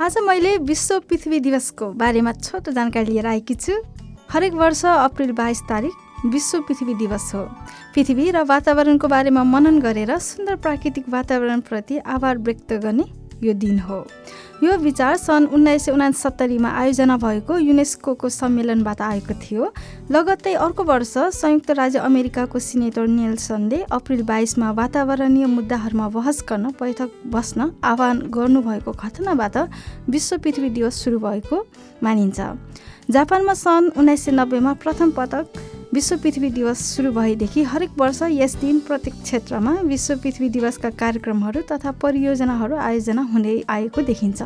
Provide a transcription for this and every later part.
आज मैले विश्व पृथ्वी दिवसको बारेमा छोटो जानकारी लिएर आएकी छु। हरेक वर्ष अप्रिल बाइस तारिक विश्व पृथ्वी दिवस हो। पृथ्वी र वातावरणको बारेमा मनन गरेर सुन्दर प्राकृतिक वातावरणप्रति आभार व्यक्त गर्ने यो दिन हो। यो विचार सन् उन्नाइस सय उनासत्तरीमा आयोजना भएको युनेस्को सम्मेलनबाट आएको थियो। लगत्तै अर्को वर्ष संयुक्त राज्य अमेरिकाको सिनेटर नेल्सनले अप्रिल बाइसमा वातावरणीय मुद्दाहरूमा बहस गर्न बैठक बस्न आह्वान गर्नुभएको घटनाबाट विश्व पृथ्वी दिवस सुरु भएको मानिन्छ। जापानमा सन् उन्नाइस सय नब्बेमा प्रथम पटक विश्व पृथ्वी दिवस सुरु भएदेखि हरेक वर्ष यस दिन प्रत्येक क्षेत्रमा विश्व पृथ्वी दिवसका कार्यक्रमहरू तथा परियोजनाहरू आयोजना हुँदै आएको देखिन्छ।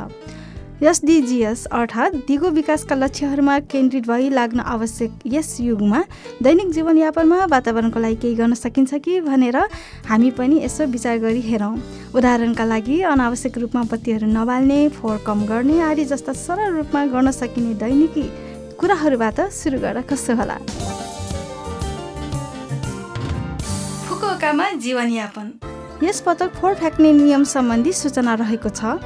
एसडिजिएस अर्थात् दिगो विकासका लक्ष्यहरूमा केन्द्रित भई लाग्न आवश्यक यस युगमा दैनिक जीवनयापनमा वातावरणको लागि केही गर्न सकिन्छ कि भनेर हामी पनि यसो विचार गरी हेरौँ। उदाहरणका लागि अनावश्यक रूपमा बत्तीहरू नबाल्ने फोहोर कम गर्ने आदि जस्ता सरल रूपमा गर्न सकिने दैनिकी कुराहरूबाट सुरु गरेर कस्तो होला। फुकुओकामा जीवनयापन यस पटक फोहोर फ्याँक्ने नियम सम्बन्धी सूचना रहेको छ।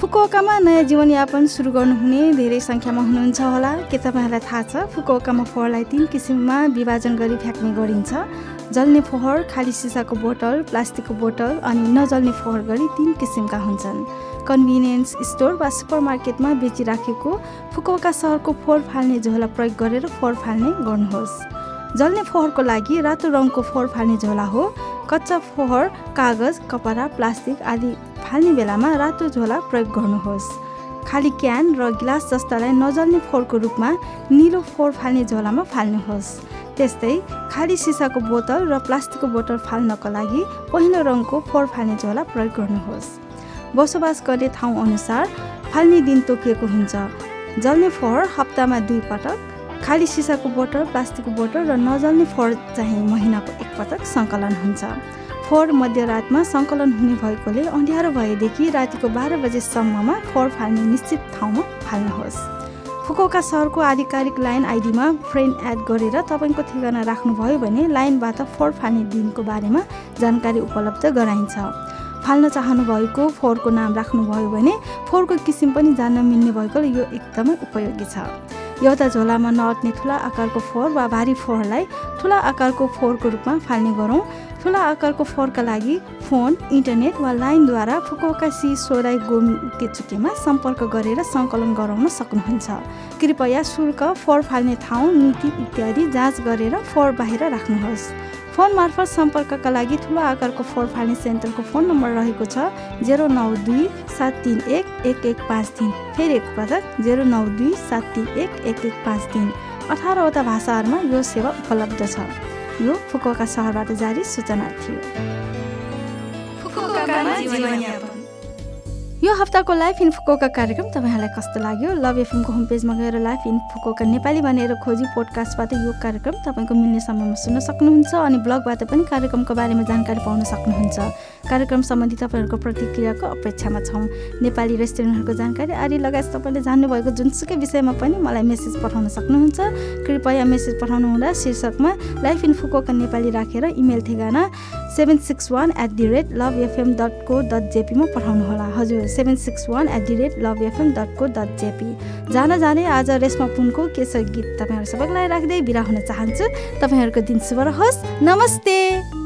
फुकुओकामा नयाँ जीवनयापन सुरु गर्नुहुने धेरै सङ्ख्यामा हुनुहुन्छ होला। के तपाईँहरूलाई थाहा छ? फुकुओकामा फोहोरलाई तिन किसिममा विभाजन गरी फ्याँक्ने गरिन्छ। जल्ने फोहोर खाली सिसाको बोतल प्लास्टिकको बोतल अनि नजल्ने फोहोर गरी तिन किसिमका हुन्छन्। कन्भिनियन्स स्टोर वा सुपरमार्केटमा बेचिराखेको फुकुओका सहरको फोहोर फाल्ने झोला प्रयोग गरेर फोहोर फाल्ने गर्नुहोस्। जल्ने फोहोरको लागि रातो रङको फोहोर फाल्ने झोला हो कच्चा फोहोर कागज कपडा प्लास्टिक आदि फाल्ने बेलामा रातो झोला प्रयोग गर्नुहोस्। खाली क्यान र गिलास जस्तालाई नजल्ने फोहोरको रूपमा निलो फोहोर फाल्ने झोलामा फाल्नुहोस्। त्यस्तै खाली सिसाको बोतल र प्लास्टिकको बोतल फाल्नको लागि पहिलो रङको फोहोर फाल्ने झोला प्रयोग गर्नुहोस्। बसोबास गर्ने ठाउँ अनुसार फाल्ने दिन तोकिएको हुन्छ। जल्ने फोहोर हप्तामा दुई पटक खाली सिसाको बोतल प्लास्टिकको बोतल र नजल्ने फोहोर चाहिँ महिनाको एकपटक सङ्कलन हुन्छ। फोहोर मध्यरातमा सङ्कलन हुने भएकोले अँध्यारो भएदेखि रातिको बाह्र बजेसम्ममा फोहोर फाल्ने निश्चित ठाउँमा फाल्नुहोस्। फुकोका सहरको आधिकारिक लाइन आइडीमा फ्रेन्ड एड गरेर तपाईँको ठेगाना राख्नुभयो भने लाइनबाट फोहोर फाल्ने दिनको बारेमा जानकारी उपलब्ध गराइन्छ। फाल्न चाहनुभएको फोहोरको नाम राख्नुभयो भने फोहोरको किसिम पनि जान्न मिल्ने भएकोले यो एकदमै उपयोगी छ। एउटा झोलामा नअट्ने ठुला आकारको फोहोर वा भारी फोहोरलाई ठुला आकारको फोहोरको रूपमा फाल्ने गरौँ। ठुला आकारको फोहोरका लागि फोन इन्टरनेट वा लाइनद्वारा फुकोकासी सोराई गोकेचुकेमा सम्पर्क गरेर सङ्कलन गराउन सक्नुहुन्छ। कृपया शुल्क फोहोर फाल्ने ठाउँ नीति इत्यादि जाँच गरेर फोहोर बाहिर राख्नुहोस्। फोन मार्फत सम्पर्कका लागि ठुलो आकारको फोहोर फाल्ने सेन्टरको फोन नम्बर रहेको छ जेरो नौ दुई सात तिन एक एक एक पाँच तिन। फेरि एकपटक जेरो नौ दुई सात तिन एक एक एक पाँच तिन। अठारवटा भाषाहरूमा यो सेवा उपलब्ध छ। यो फुकुका सहरबाट जारी सूचना थियो। यो हप्ताको लाइफ इन फुकोका कार्यक्रम तपाईँहरूलाई कस्तो लाग्यो? लभ एफएमको होम पेजमा गएर लाइफ इन फुकोका नेपाली भनेर खोजी पोडकास्टबाट यो कार्यक्रम तपाईँको मिल्ने समयमा सुन्न सक्नुहुन्छ अनि ब्लगबाट पनि कार्यक्रमको बारेमा जानकारी पाउन सक्नुहुन्छ। कार्यक्रम सम्बन्धी तपाईँहरूको प्रतिक्रियाको अपेक्षामा छौँ। नेपाली रेस्टुरेन्टहरूको जानकारी आदि लगायत तपाईँले जान्नुभएको जुनसुकै विषयमा पनि मलाई मेसेज पठाउन सक्नुहुन्छ। कृपया मेसेज पठाउनु हुँदा शीर्षकमा लाइफ इन फुकोका नेपाली राखेर इमेल ठेगाना। Seven six one at the rate love FM dot co dot जेपीमा पठाउनुहोला हजुर seven six one at the rate love FM dot co dot JP जान जाने आज रेशमा पुनको केसर गीत तपाईँहरू सबैलाई राख्दै बिरा हुन चाहन्छु तपाईँहरूको दिन शुभ रहोस् नमस्ते